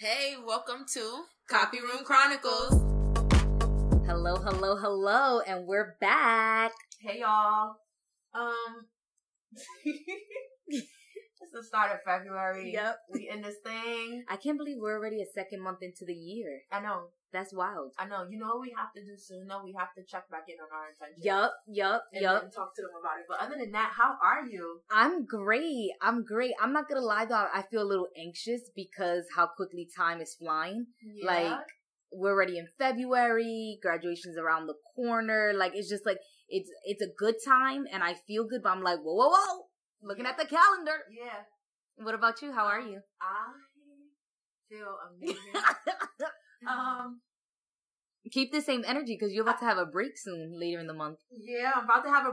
Hey, welcome to Copy Room Chronicles. Hello, hello, hello, and we're back. Hey, y'all. Um, it's the start of February. Yep. We in this thing. I can't believe we're already a second month into the year. I know. That's wild. I know. You know what we have to do soon? though? we have to check back in on our intentions. Yup, yup, yup. and talk to them about it. But other than that, how are you? I'm great. I'm great. I'm not gonna lie though, I feel a little anxious because how quickly time is flying. Yeah. Like we're already in February, graduation's around the corner. Like it's just like it's it's a good time and I feel good, but I'm like, whoa, whoa, whoa. Looking at the calendar. yeah. What about you? How are you? I feel amazing. Um, Keep the same energy because you're about to have a break soon later in the month. Yeah, I'm about to have a.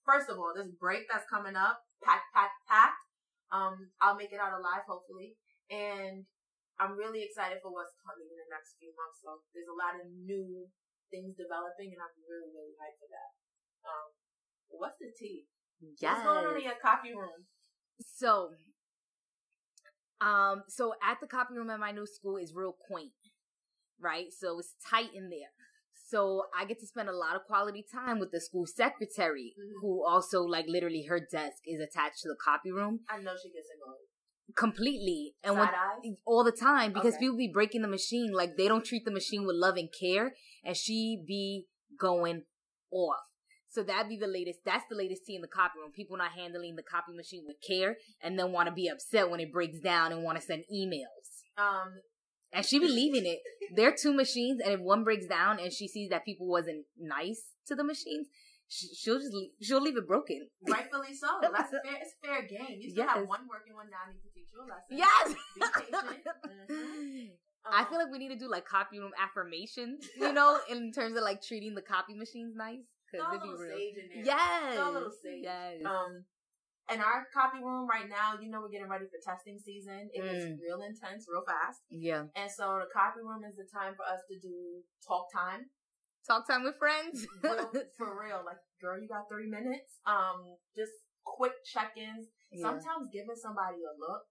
First of all, this break that's coming up, pack, pack, pack. Um, I'll make it out alive, hopefully, and I'm really excited for what's coming in the next few months. So there's a lot of new things developing, and I'm really, really hyped for that. Um, what's the tea? Yes. What's going on in your coffee room? So, um, so at the copy room at my new school is real quaint, right? So it's tight in there. So I get to spend a lot of quality time with the school secretary, Mhm. who also like literally her desk is attached to the copy room I know she gets annoyed. completely, and when, all the time because Okay. people be breaking the machine like they don't treat the machine with love and care, and she be going off. So that'd be the latest. That's the latest tea in the copy room. People not handling the copy machine with care, and then want to be upset when it breaks down and want to send emails. Um, And she be leaving it. There are two machines, and if one breaks down and she sees that people wasn't nice to the machines, she'll just leave, she'll leave it broken. rightfully so. That's fair. It's a fair game. You still have one working one. I need to teach you a lesson. Yes. Be patient. Mhm. I Um, feel like we need to do like copy room affirmations, you know, in terms of like treating the copy machines nice. Cause a it'd be real. sage in there. Yes. Throw a little sage. Yes. Um, in our copy room right now, you know, we're getting ready for testing season. It gets Mm. real intense, real fast. yeah. And so the copy room is the time for us to do talk time. Talk time with friends. Real, for real. Like, girl, you got three minutes. Um, just quick check-ins. Yeah. Sometimes giving somebody a look,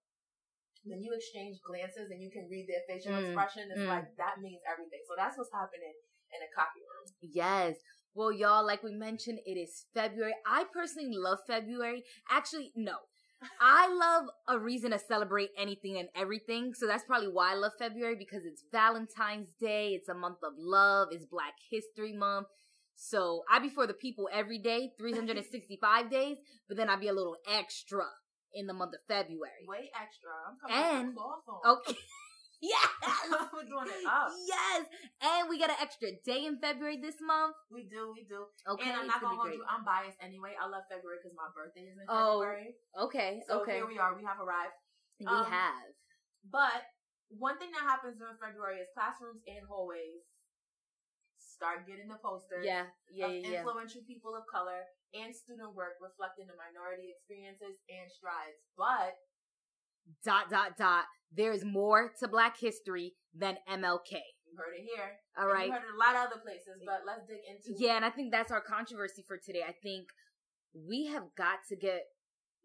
when you exchange glances and you can read their facial Mm, expression, it's mm. like, that means everything. So that's what's happening in a copy room. Yes. Well, y'all, like we mentioned, it is February. I personally love February. Actually, no. I love a reason to celebrate anything and everything. So that's probably why I love February because it's Valentine's Day. It's a month of love. It's Black History Month. So I be for the people every day, 365 days, but then I be a little extra in the month of February. Way extra. I'm coming And- with a cloth on. Okay. yes. We're doing it up. Yes. And we got an extra day in February this month. We do, we do. Okay. and I'm not gonna hold great. you. I'm biased anyway. I love February because my birthday is in Oh, February. Okay. So okay. here we are. We have arrived. We Um, have. But one thing that happens during February is classrooms and hallways start getting the posters Yeah, yeah, of yeah, yeah. influential people of color and student work reflecting the minority experiences and strides. But Dot, dot, dot. There's more to Black history than MLK. you heard it here. All right. You heard it a lot of other places, but let's dig into Yeah, and I think that's our controversy for today. I think we have got to get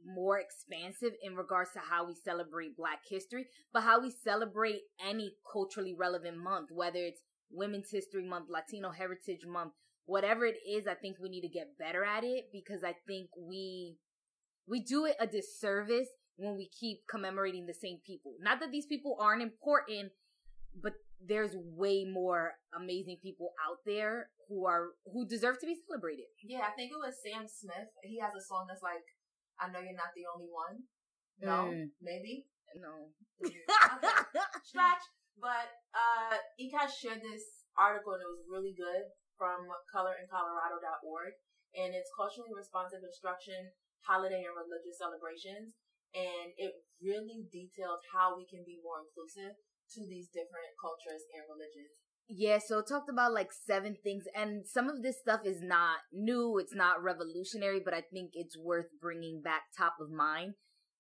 more expansive in regards to how we celebrate Black history, but how we celebrate any culturally relevant month, whether it's Women's History Month, Latino Heritage Month, whatever it is, I think we need to get better at it because I think we we do it a disservice when we keep commemorating the same people. Not that these people aren't important, but there's way more amazing people out there who are who deserve to be celebrated. Yeah, I think it was Sam Smith. He has a song that's like, I know you're not the only one. No, Mm. maybe. No. Stretch. But uh Ekash shared this article and it was really good from colorincolorado.org. And it's culturally responsive instruction, holiday and religious celebrations. And it really detailed how we can be more inclusive to these different cultures and religions. Yeah, so it talked about like seven things, and some of this stuff is not new, it's not revolutionary, but I think it's worth bringing back top of mind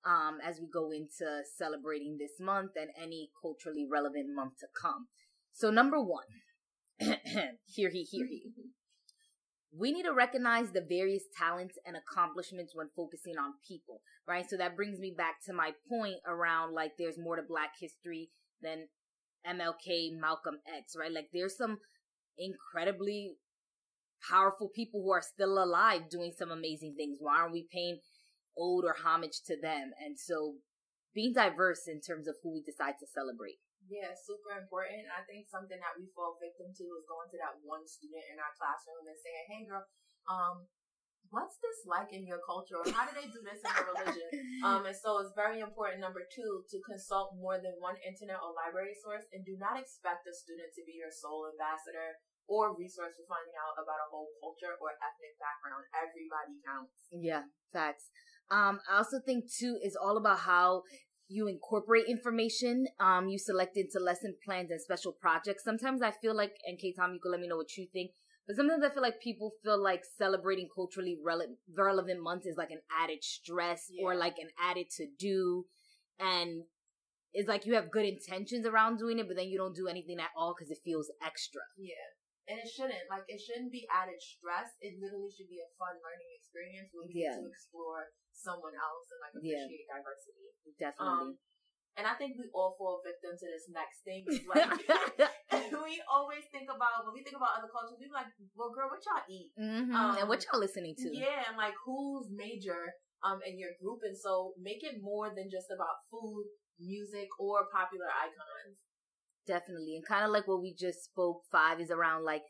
um, as we go into celebrating this month and any culturally relevant month to come. So, number one, here he, here he. We need to recognize the various talents and accomplishments when focusing on people, right? So that brings me back to my point around like there's more to Black history than MLK, Malcolm X, right? Like there's some incredibly powerful people who are still alive doing some amazing things. Why aren't we paying ode or homage to them? And so being diverse in terms of who we decide to celebrate. Yeah, super important. I think something that we fall victim to is going to that one student in our classroom and saying, "Hey, girl, um, what's this like in your culture? Or how do they do this in your religion?" Um, and so it's very important. Number two, to consult more than one internet or library source, and do not expect a student to be your sole ambassador or resource for finding out about a whole culture or ethnic background. Everybody counts. Yeah, facts. Um, I also think too is all about how you incorporate information um you select into lesson plans and special projects. Sometimes i feel like and k tom you can let me know what you think but sometimes i feel like people feel like celebrating culturally rele- relevant months is like an added stress yeah. or like an added to do. And it's like you have good intentions around doing it but then you don't do anything at all because it feels extra. Yeah. And it shouldn't like it shouldn't be added stress. It literally should be a fun learning experience where you yeah. get to explore someone else and like appreciate yeah. diversity Definitely. Um, and I think we all fall victim to this next thing. Like, we always think about when we think about other cultures, we're like, well, girl, what y'all eat, mm-hmm. um, and what y'all listening to? Yeah, and like who's major um in your group, and so make it more than just about food, music, or popular icons. Definitely, and kind of like what we just spoke. Five is around like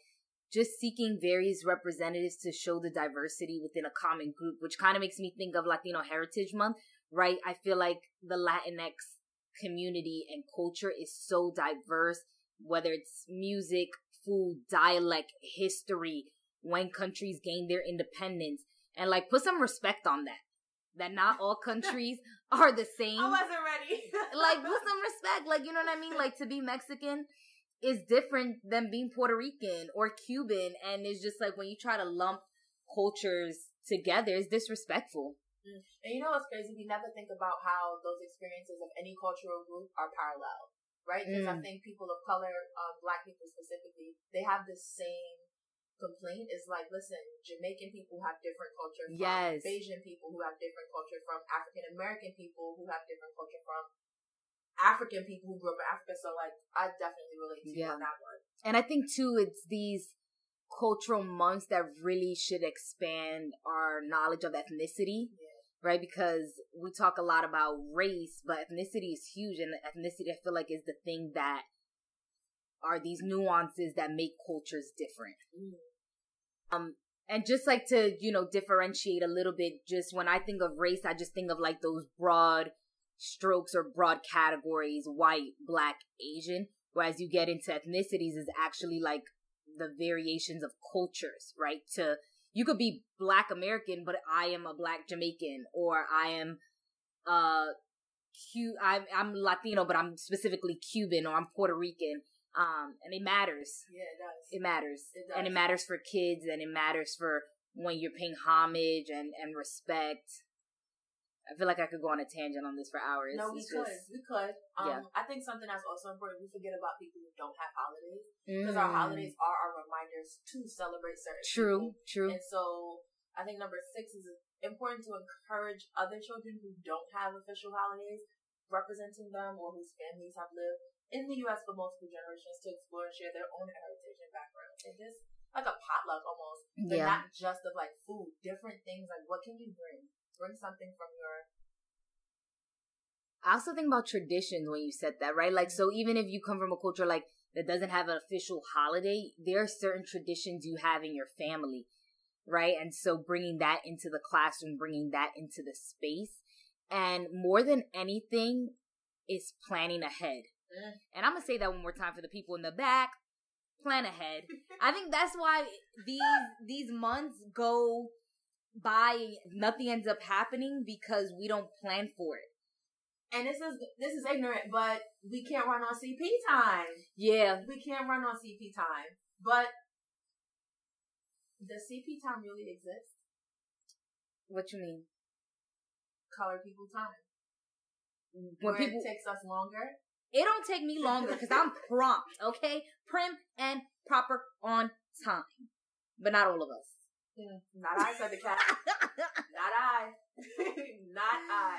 just seeking various representatives to show the diversity within a common group, which kind of makes me think of Latino Heritage Month, right? I feel like the Latinx community and culture is so diverse, whether it's music, food, dialect, history, when countries gain their independence, and like put some respect on that. That not all countries are the same. I wasn't ready. like put some respect. Like you know what I mean? Like to be Mexican is different than being Puerto Rican or Cuban, and it's just like when you try to lump cultures together, it's disrespectful. Mm. And you know what's crazy? We never think about how those experiences of any cultural group are parallel, right? Because mm. I think people of color, um, black people specifically, they have the same complaint. Is like, listen, Jamaican people have different culture from yes. Asian people who have different culture from African American people who have different culture from African people who grew up in Africa. So like, I definitely relate to yeah. you on that one. And I think too, it's these cultural months that really should expand our knowledge of ethnicity. Yeah right? Because we talk a lot about race, but ethnicity is huge, and ethnicity I feel like is the thing that are these nuances that make cultures different. Mm. Um, and just like to you know differentiate a little bit, just when I think of race, I just think of like those broad strokes or broad categories: white, black, Asian. Whereas you get into ethnicities is actually like the variations of cultures, right? To you could be black American, but I am a black Jamaican, or I am uh Q I'm I'm Latino, but I'm specifically Cuban or I'm Puerto Rican. Um, and it matters. Yeah, it does. It matters. It does. And it matters for kids and it matters for when you're paying homage and, and respect. I feel like I could go on a tangent on this for hours. No, we it's could. Just, we could. Um, yeah. I think something that's also important, we forget about people who don't have holidays. Because mm. our holidays are our reminders to celebrate certain True, people. true. And so I think number six is important to encourage other children who don't have official holidays, representing them or whose families have lived in the U.S. for multiple generations to explore and share their own heritage and background. And just like a potluck almost, but yeah. not just of like food, different things like what can you bring? Bring something from your I also think about traditions when you said that, right? Like, so even if you come from a culture like that doesn't have an official holiday, there are certain traditions you have in your family, right? And so bringing that into the classroom, bringing that into the space, and more than anything, is planning ahead. Mm. And I'm gonna say that one more time for the people in the back. Plan ahead. I think that's why these these months go by nothing ends up happening because we don't plan for it. And this is this is ignorant, but we can't run on CP time. Yeah, we can't run on CP time. But does CP time really exist? What you mean? Color people time. When Where people it takes us longer. It don't take me longer because I'm prompt, okay, prim and proper on time, but not all of us. Not I, said the cat. Not I. Not I.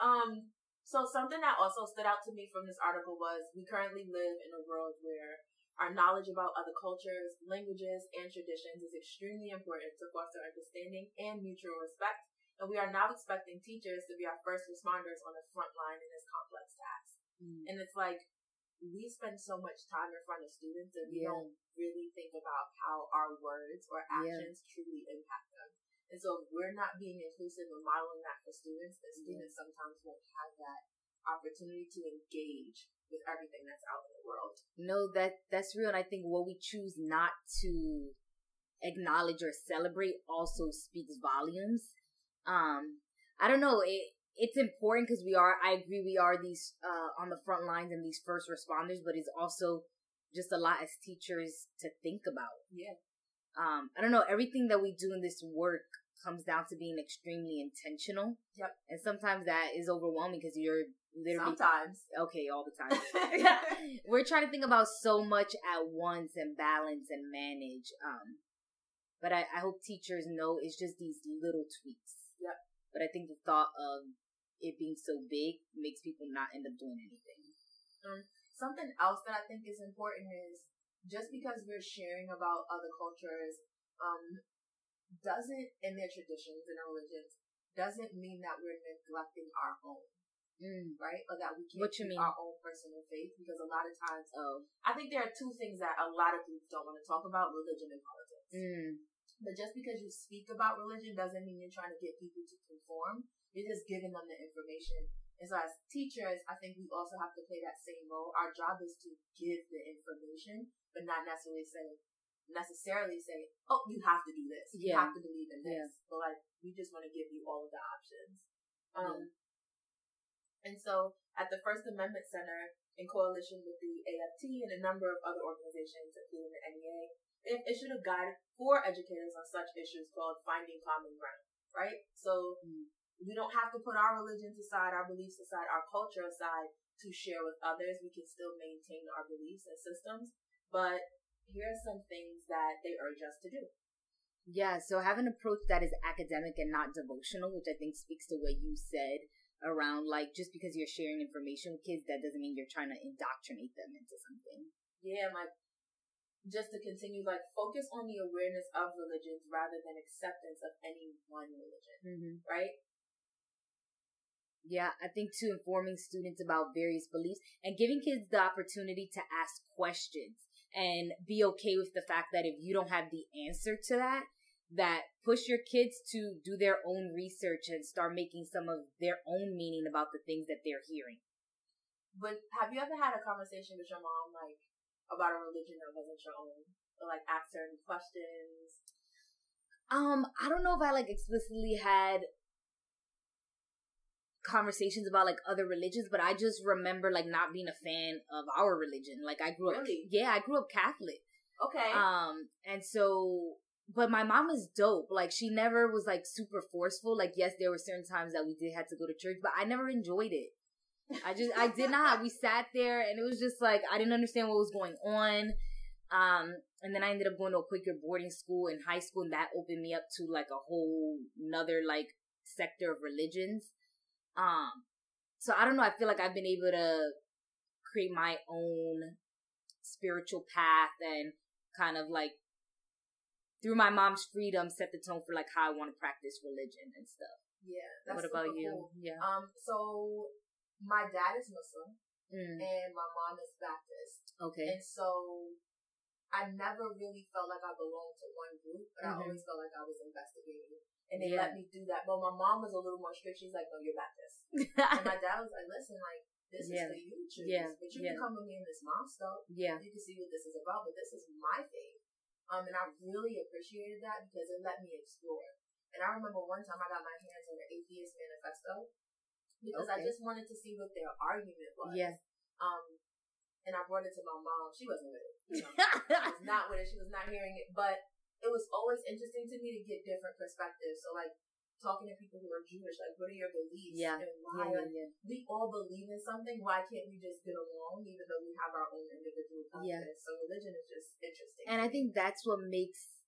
Um, So something that also stood out to me from this article was we currently live in a world where our knowledge about other cultures, languages, and traditions is extremely important to foster understanding and mutual respect. And we are now expecting teachers to be our first responders on the front line in this complex task. Mm. And it's like, we spend so much time in front of students and we yeah. don't really think about how our words or actions yeah. truly impact them. And so if we're not being inclusive and modeling that for students, then students yeah. sometimes won't have that opportunity to engage with everything that's out in the world. No, that that's real. And I think what we choose not to acknowledge or celebrate also speaks volumes. Um, I don't know. It it's important because we are. I agree. We are these uh, on the front lines and these first responders, but it's also just a lot as teachers to think about. Yeah. Um, I don't know. Everything that we do in this work comes down to being extremely intentional. Yep. And sometimes that is overwhelming because you're literally sometimes okay all the time. We're trying to think about so much at once and balance and manage. Um, but I, I hope teachers know it's just these little tweaks. Yep. But I think the thought of it being so big makes people not end up doing anything. Um, something else that I think is important is just because we're sharing about other cultures, um, doesn't in their traditions and religions doesn't mean that we're neglecting our own. Mm. Right? Or that we can't what you mean? our own personal faith because a lot of times oh. I think there are two things that a lot of people don't want to talk about, religion and politics. Mm. But just because you speak about religion doesn't mean you're trying to get people to conform. You're just giving them the information. And so as teachers, I think we also have to play that same role. Our job is to give the information, but not necessarily say, necessarily say, "Oh, you have to do this. You have to believe in this." Yeah. But like, we just want to give you all of the options. Um, yeah. and so at the First Amendment Center, in coalition with the AFT and a number of other organizations, including the NEA, they issued a guide for educators on such issues called "Finding Common Ground." Right. So. Mm. We don't have to put our religions aside, our beliefs aside, our culture aside to share with others. We can still maintain our beliefs and systems, but here are some things that they urge us to do. Yeah, so have an approach that is academic and not devotional, which I think speaks to what you said around like just because you're sharing information with kids, that doesn't mean you're trying to indoctrinate them into something. Yeah, like just to continue, like focus on the awareness of religions rather than acceptance of any one religion, mm-hmm. right? Yeah, I think to informing students about various beliefs and giving kids the opportunity to ask questions and be okay with the fact that if you don't have the answer to that, that push your kids to do their own research and start making some of their own meaning about the things that they're hearing. But have you ever had a conversation with your mom like about a religion that wasn't your own? Or like ask her any questions? Um, I don't know if I like explicitly had conversations about like other religions, but I just remember like not being a fan of our religion. Like I grew really? up, yeah, I grew up Catholic. Okay. Um, and so, but my mom is dope. Like she never was like super forceful. Like yes, there were certain times that we did have to go to church, but I never enjoyed it. I just, I did not. We sat there and it was just like I didn't understand what was going on. Um, and then I ended up going to a Quaker boarding school in high school, and that opened me up to like a whole another like sector of religions. Um, so I don't know. I feel like I've been able to create my own spiritual path and kind of like through my mom's freedom set the tone for like how I want to practice religion and stuff. Yeah. what about you? Cool. Yeah. Um. So my dad is Muslim mm. and my mom is Baptist. Okay. And so I never really felt like I belonged to one group, but mm-hmm. I always felt like I was investigating and they yeah. let me do that. But my mom was a little more strict. She's like, "No, you're Baptist." and my dad was like, "Listen, like this yeah. is the you choose, yeah. but you yeah. can come with me in this mom stuff. Yeah, you can see what this is about. But this is my faith." Um, and I really appreciated that because it let me explore. And I remember one time I got my hands on the Atheist Manifesto because okay. I just wanted to see what their argument was. Yeah. Um, and I brought it to my mom. She wasn't with it. You know, she was not with it. She was not hearing it. But it was always interesting to me to get different perspectives. So like talking to people who are Jewish, like what are your beliefs? Yeah. And why yeah, yeah, yeah. we all believe in something, why can't we just get along even though we have our own individual confidence? Yeah. So religion is just interesting. And I think that's what makes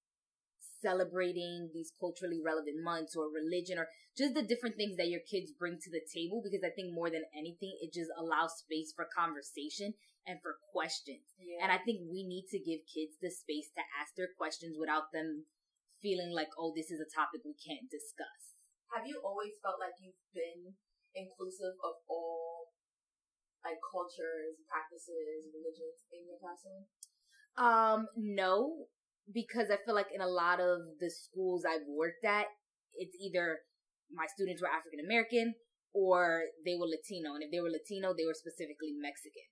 celebrating these culturally relevant months or religion or just the different things that your kids bring to the table because I think more than anything, it just allows space for conversation and for questions. Yeah. And I think we need to give kids the space to ask their questions without them feeling like, oh, this is a topic we can't discuss. Have you always felt like you've been inclusive of all like cultures, practices, religions in your classroom? Um, no, because I feel like in a lot of the schools I've worked at, it's either my students were African American or they were Latino. And if they were Latino, they were specifically Mexican.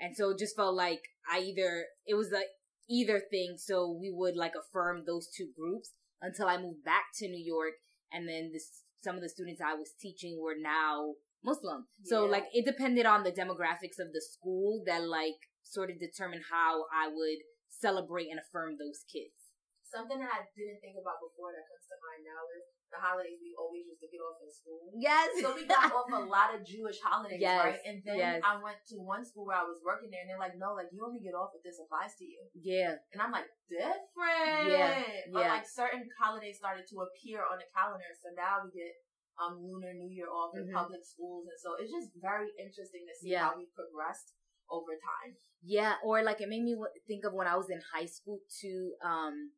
And so it just felt like I either, it was like either thing. So we would like affirm those two groups until I moved back to New York. And then this, some of the students I was teaching were now Muslim. Yeah. So like it depended on the demographics of the school that like sort of determined how I would celebrate and affirm those kids. Something that I didn't think about before that comes to mind now is the holidays we always used to get off in school. Yes. So we got off a lot of Jewish holidays, yes. right? And then yes. I went to one school where I was working there and they're like, no, like you only get off if this applies to you. Yeah. And I'm like, different. Yeah. But yeah. like certain holidays started to appear on the calendar. So now we get um Lunar New Year off in mm-hmm. public schools. And so it's just very interesting to see yeah. how we progressed over time. Yeah. Or like it made me think of when I was in high school too. Um,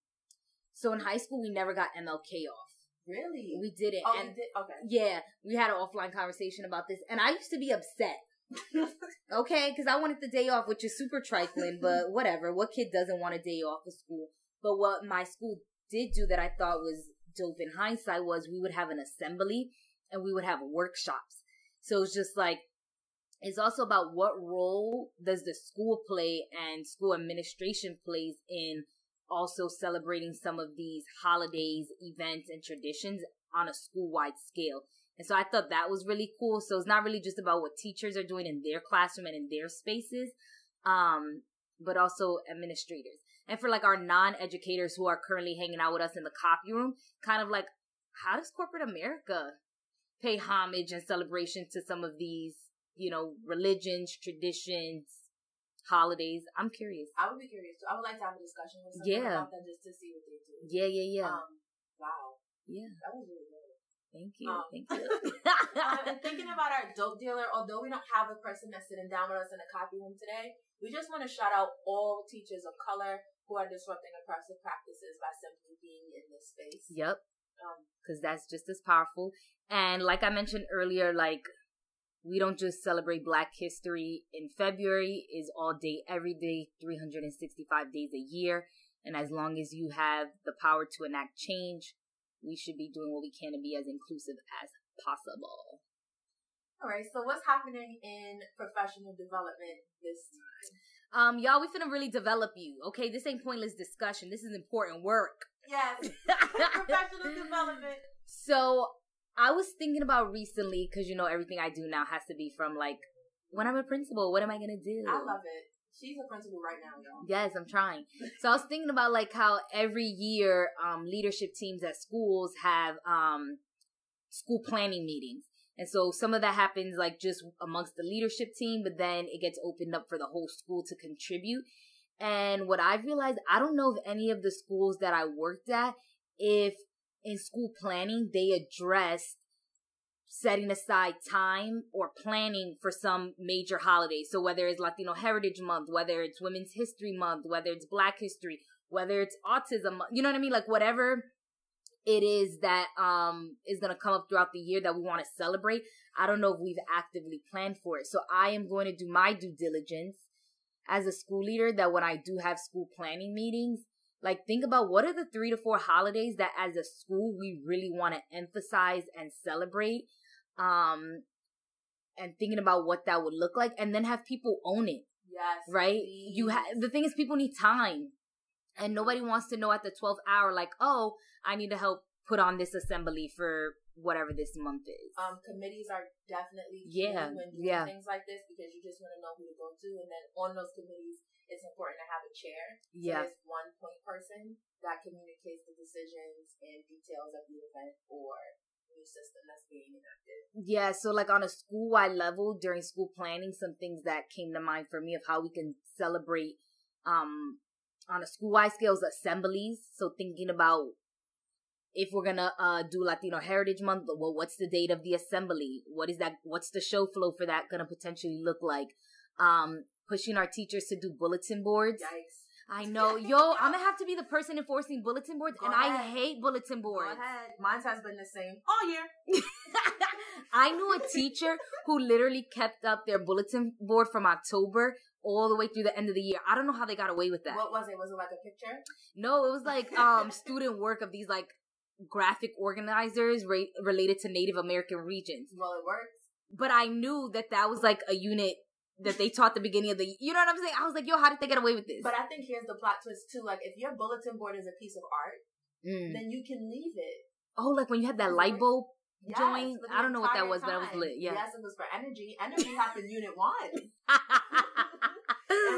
so in high school, we never got MLK off. Really? We did it. Oh, and did? Okay. Yeah, we had an offline conversation about this, and I used to be upset. okay, because I wanted the day off, which is super trifling, but whatever. What kid doesn't want a day off of school? But what my school did do that I thought was dope in hindsight was we would have an assembly and we would have workshops. So it's just like it's also about what role does the school play and school administration plays in also celebrating some of these holidays, events, and traditions on a school wide scale. And so I thought that was really cool. So it's not really just about what teachers are doing in their classroom and in their spaces, um, but also administrators. And for like our non educators who are currently hanging out with us in the copy room, kind of like, how does corporate America pay homage and celebration to some of these, you know, religions, traditions, holidays. I'm curious. I would be curious too. I would like to have a discussion with someone yeah. about that just to see what they do. Yeah, yeah, yeah. Um, wow. Yeah. That was really good. Thank you. Um, Thank you. um, and thinking about our dope dealer, although we don't have a person that's sitting down with us in a copy room today, we just want to shout out all teachers of color who are disrupting oppressive practices by simply being in this space. Yep. Because um, that's just as powerful. And like I mentioned earlier, like we don't just celebrate Black History in February. is all day, every day, 365 days a year. And as long as you have the power to enact change, we should be doing what we can to be as inclusive as possible. All right. So what's happening in professional development this time? Um, y'all, we finna really develop you. Okay, this ain't pointless discussion. This is important work. Yes. professional development. So I was thinking about recently because you know everything I do now has to be from like when I'm a principal. What am I gonna do? I love it. She's a principal right now, y'all. Yes, I'm trying. So I was thinking about like how every year um, leadership teams at schools have um, school planning meetings. And so some of that happens like just amongst the leadership team, but then it gets opened up for the whole school to contribute. And what I've realized, I don't know if any of the schools that I worked at, if in school planning, they addressed setting aside time or planning for some major holiday. So whether it's Latino Heritage Month, whether it's Women's History Month, whether it's Black History, whether it's Autism, you know what I mean? Like whatever it is that um is going to come up throughout the year that we want to celebrate. I don't know if we've actively planned for it. So I am going to do my due diligence as a school leader that when I do have school planning meetings, like, think about what are the three to four holidays that as a school we really want to emphasize and celebrate. Um, and thinking about what that would look like and then have people own it. Yes. Right? Please. You have, the thing is people need time and nobody wants to know at the 12th hour, like, oh, I need to help put on this assembly for whatever this month is. Um, committees are definitely yeah, when doing yeah. things like this because you just want to know who to go to, and then on those committees, it's important to have a chair. Yeah. So there's one point person that communicates the decisions and details of the event or new system that's being enacted. Yeah, so like on a school wide level during school planning, some things that came to mind for me of how we can celebrate um on a school wide scales assemblies. So thinking about if we're gonna uh, do Latino Heritage Month, well, what's the date of the assembly? What is that? What's the show flow for that gonna potentially look like? Um, pushing our teachers to do bulletin boards. Yikes. I know, yo, I'm gonna have to be the person enforcing bulletin boards, Go and ahead. I hate bulletin Go boards. ahead. Mine has been the same all year. I knew a teacher who literally kept up their bulletin board from October all the way through the end of the year. I don't know how they got away with that. What was it? Was it like a picture? No, it was like um student work of these like graphic organizers ra- related to Native American regions. Well, it works. But I knew that that was like a unit that they taught the beginning of the you know what I'm saying? I was like, yo, how did they get away with this? But I think here's the plot twist too. Like, if your bulletin board is a piece of art, Mm. then you can leave it. Oh, like when you had that light bulb Yes, joint. I don't know what that was, but it was lit. Yeah. Yes, it was for energy. Energy happened unit one,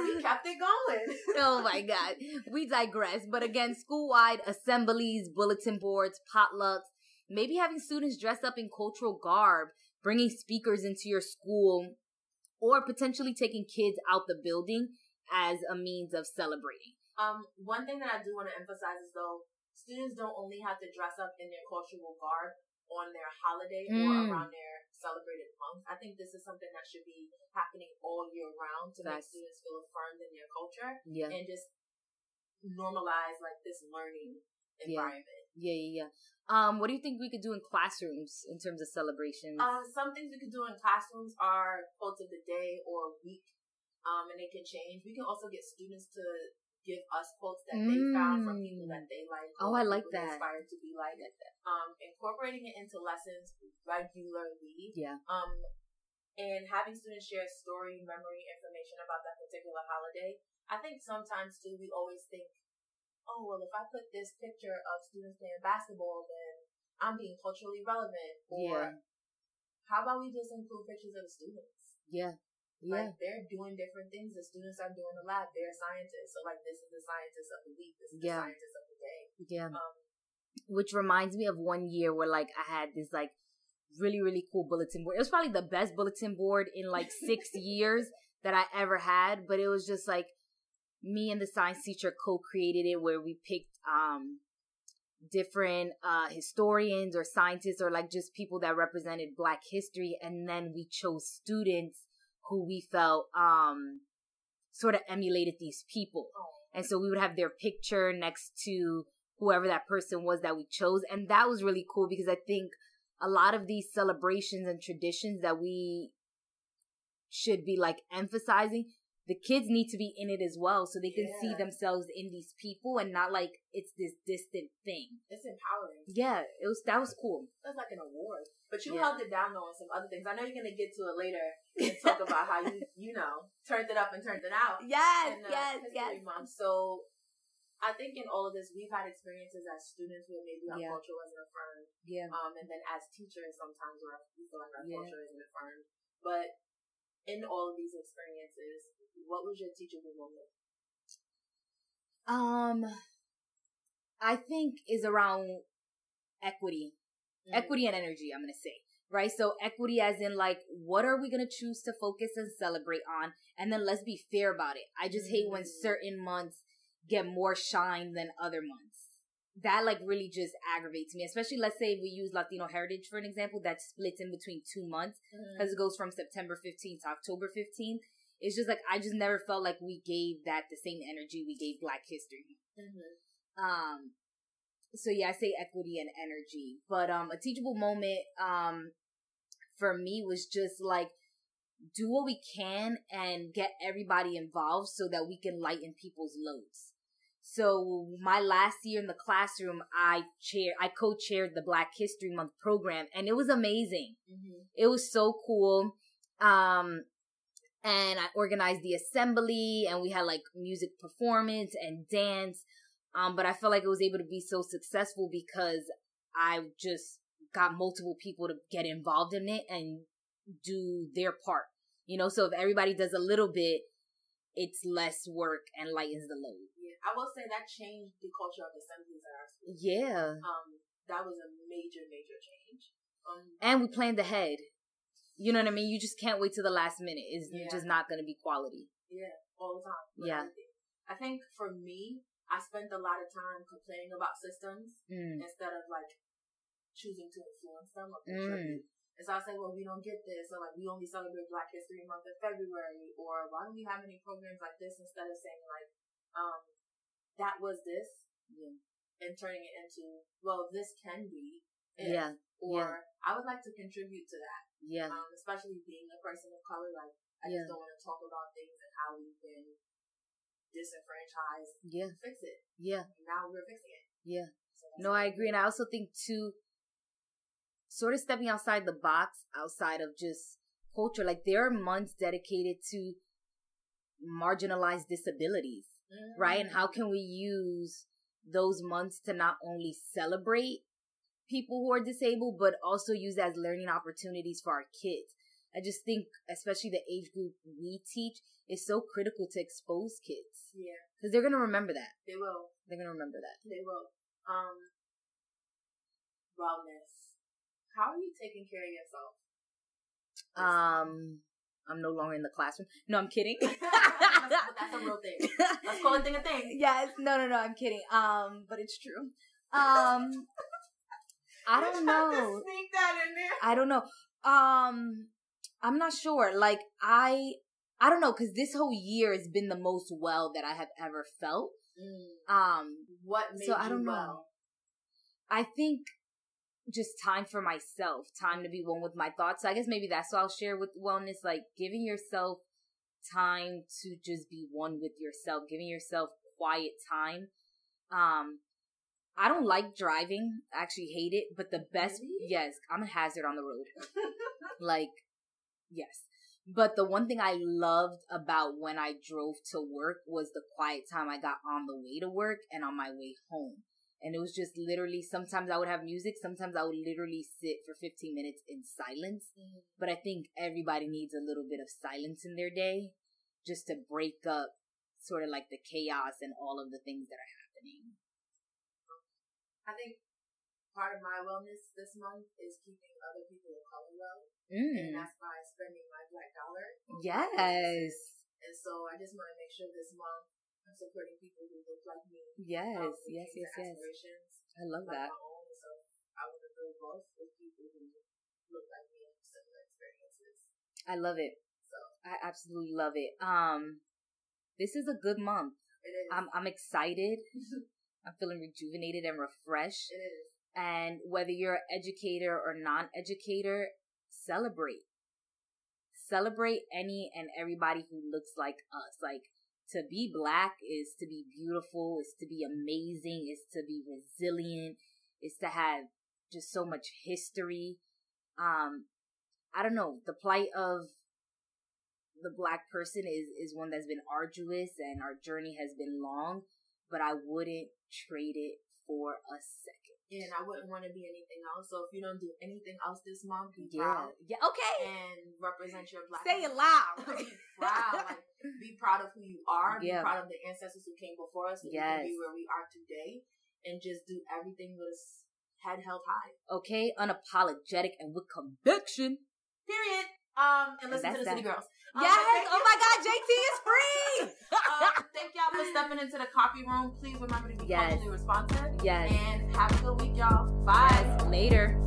we kept it going. oh my god. We digress but again school-wide assemblies bulletin boards potlucks maybe having students dress up in cultural garb bringing speakers into your school or potentially taking kids out the building as a means of celebrating. Um, one thing that I do want to emphasize is though students don't only have to dress up in their cultural garb on their holiday or Mm. around their celebrated month. I think this is something that should be happening all year round to make students feel affirmed in their culture yeah and just normalize like this learning Yeah. environment. yeah yeah yeah um what do you think we could do in classrooms in terms of celebrations Uh, some things we could do in classrooms are quotes of the day or week, um, and they can change. We can also get students to give us quotes that they found from people that they like. Oh, I like that. Inspired to be like. that. Um, incorporating it into lessons regularly. yeah Um, and having students share story, memory, information about that particular holiday. I think sometimes too we always think, oh well, if I put this picture of students playing basketball, then I'm being culturally relevant. Or Yeah. how about we just include pictures of the students? yeah yeah Like they're doing different things. The students are doing the lab. They're scientists. So like this is the scientist of the week. This is Yeah. the scientist of the day. yeah Um, which reminds me of one year where like I had this like really really cool bulletin board. It was probably the best bulletin board in like six years that I ever had, but it was just like me and the science teacher co-created it where we picked um different uh historians or scientists or like just people that represented black history and then we chose students who we felt um sort of emulated these people oh, and so we would have their picture next to whoever that person was that we chose. And that was really cool because I think a lot of these celebrations and traditions that we should be like emphasizing, the kids need to be in it as well so they can see themselves in these people and not like it's this distant thing. it's empowering. Yeah, it was that was cool. That's like an award. But you Yeah. held it down though on some other things. I know you're gonna get to it later and talk about how you you know turned it up and turned it out. Yes, in, uh, History Month. So I think in all of this we've had experiences as students where maybe our Yeah. culture wasn't affirmed. Yeah. Um and then as teachers sometimes where we feel like our Yeah. culture isn't affirmed. But in all of these experiences, what was your teachable moment? Um I think is around equity. Mm. equity and energy i'm gonna say right so equity as in like what are we gonna choose to focus and celebrate on and then let's be fair about it i just hate when Mm. certain months get more shine than other months that like really just aggravates me especially let's say we use latino heritage for an example that splits in between two months because it goes from september 15th to october 15th it's just like i just never felt like we gave that the same energy we gave black history Month. Mhm. Um, so yeah, I say equity and energy, but um, a teachable moment um for me was just like do what we can and get everybody involved so that we can lighten people's loads. So my last year in the classroom, I chair, I co-chaired the Black History Month program, and it was amazing. Mhm. It was so cool. Um, and I organized the assembly and we had like music performance and dance. Um, but I felt like it was able to be so successful because I just got multiple people to get involved in it and do their part. You know, so if everybody does a little bit, it's less work and lightens the load. I will say that changed the culture of assemblies at our school. Yeah. Um, that was a major, major change. Um, And we planned ahead. You know what I mean? You just can't wait till the last minute. It's Yeah. just not going to be quality. yeah, all the time. Yeah. I think for me, I spent a lot of time complaining about systems Mm. instead of like choosing to influence them or Mm. contribute. And so I say, well, we don't get this, or like we only celebrate Black History Month in February, or why don't we have any programs like this instead of saying like, um, that was this, Yeah. and turning it into, well, this can be, if, Yeah. or I would like to contribute to that, Yeah. um, especially being a person of color. Like I Yeah. just don't want to talk about things and how we've been disenfranchised. Yeah. Fix it. Yeah. Now we're fixing it. Yeah. So No, I agree. And I also think too, sort of stepping outside the box, outside of just culture, like there are months dedicated to marginalized disabilities, Mhm. right? And how can we use those months to not only celebrate people who are disabled, but also use as learning opportunities for our kids? I just think, especially the age group we teach, is so critical to expose kids Yeah, because they're going to remember that. they will. They're going to remember that. They will. Um, wellness. How are you taking care of yourself? Um, I'm no longer in the classroom. No, I'm kidding. that's, that's a real thing. Let's call it thing a thing. yes, no, no, no, I'm kidding. Um, but it's true. Um, I don't know. Sneak that in there. I don't know. Um, I'm not sure. Like I, I don't know, because this whole year has been the most well that I have ever felt. Um, What made so I don't know. I think just time for myself, time to be one with my thoughts. So I guess maybe that's what I'll share with wellness, like giving yourself time to just be one with yourself, giving yourself quiet time. Um, I don't like driving. I actually hate it, but the best, Really? yes, I'm a hazard on the road. like, yes. But the one thing I loved about when I drove to work was the quiet time I got on the way to work and on my way home. And it was just literally, sometimes I would have music, sometimes I would literally sit for 15 minutes in silence. But I think everybody needs a little bit of silence in their day just to break up sort of like the chaos and all of the things that are happening. I think part of my wellness this month is keeping other people of color well, and Mm. that's by spending my black dollar. Yes. And so I just want to make sure this month Supporting people who look like me. Yes, um, yes, yes, yes. I love like that. my own. So I want to build both with people who look like me and similar experiences. I love it. So I absolutely love it. Um, this is a good month. it is. I'm I'm excited. I'm feeling rejuvenated and refreshed. it is. And whether you're an educator or non-educator, celebrate. Celebrate any and everybody who looks like us. Like to be black is to be beautiful, is to be amazing, is to be resilient, is to have just so much history. Um, I don't know. The plight of the black person is is one that's been arduous and our journey has been long, but I wouldn't trade it for a second. And I wouldn't want to be anything else. So if you don't do anything else this month, be Yeah. proud Yeah. Okay. and represent your black. Say it loud. be proud. Like, be proud of who you are. Yeah. Be proud of the ancestors who came before us. So we Yes. can be where we are today. And just do everything with head held high. okay. Unapologetic and with conviction. Period. Um, and listen to that's the City. Girls. Um, yes. Oh my God. JT is free. um, thank y'all for stepping into the copy room. Please remember to be Yes. culturally responsive. Yes. And have a good week, y'all. Bye. Yes. Later.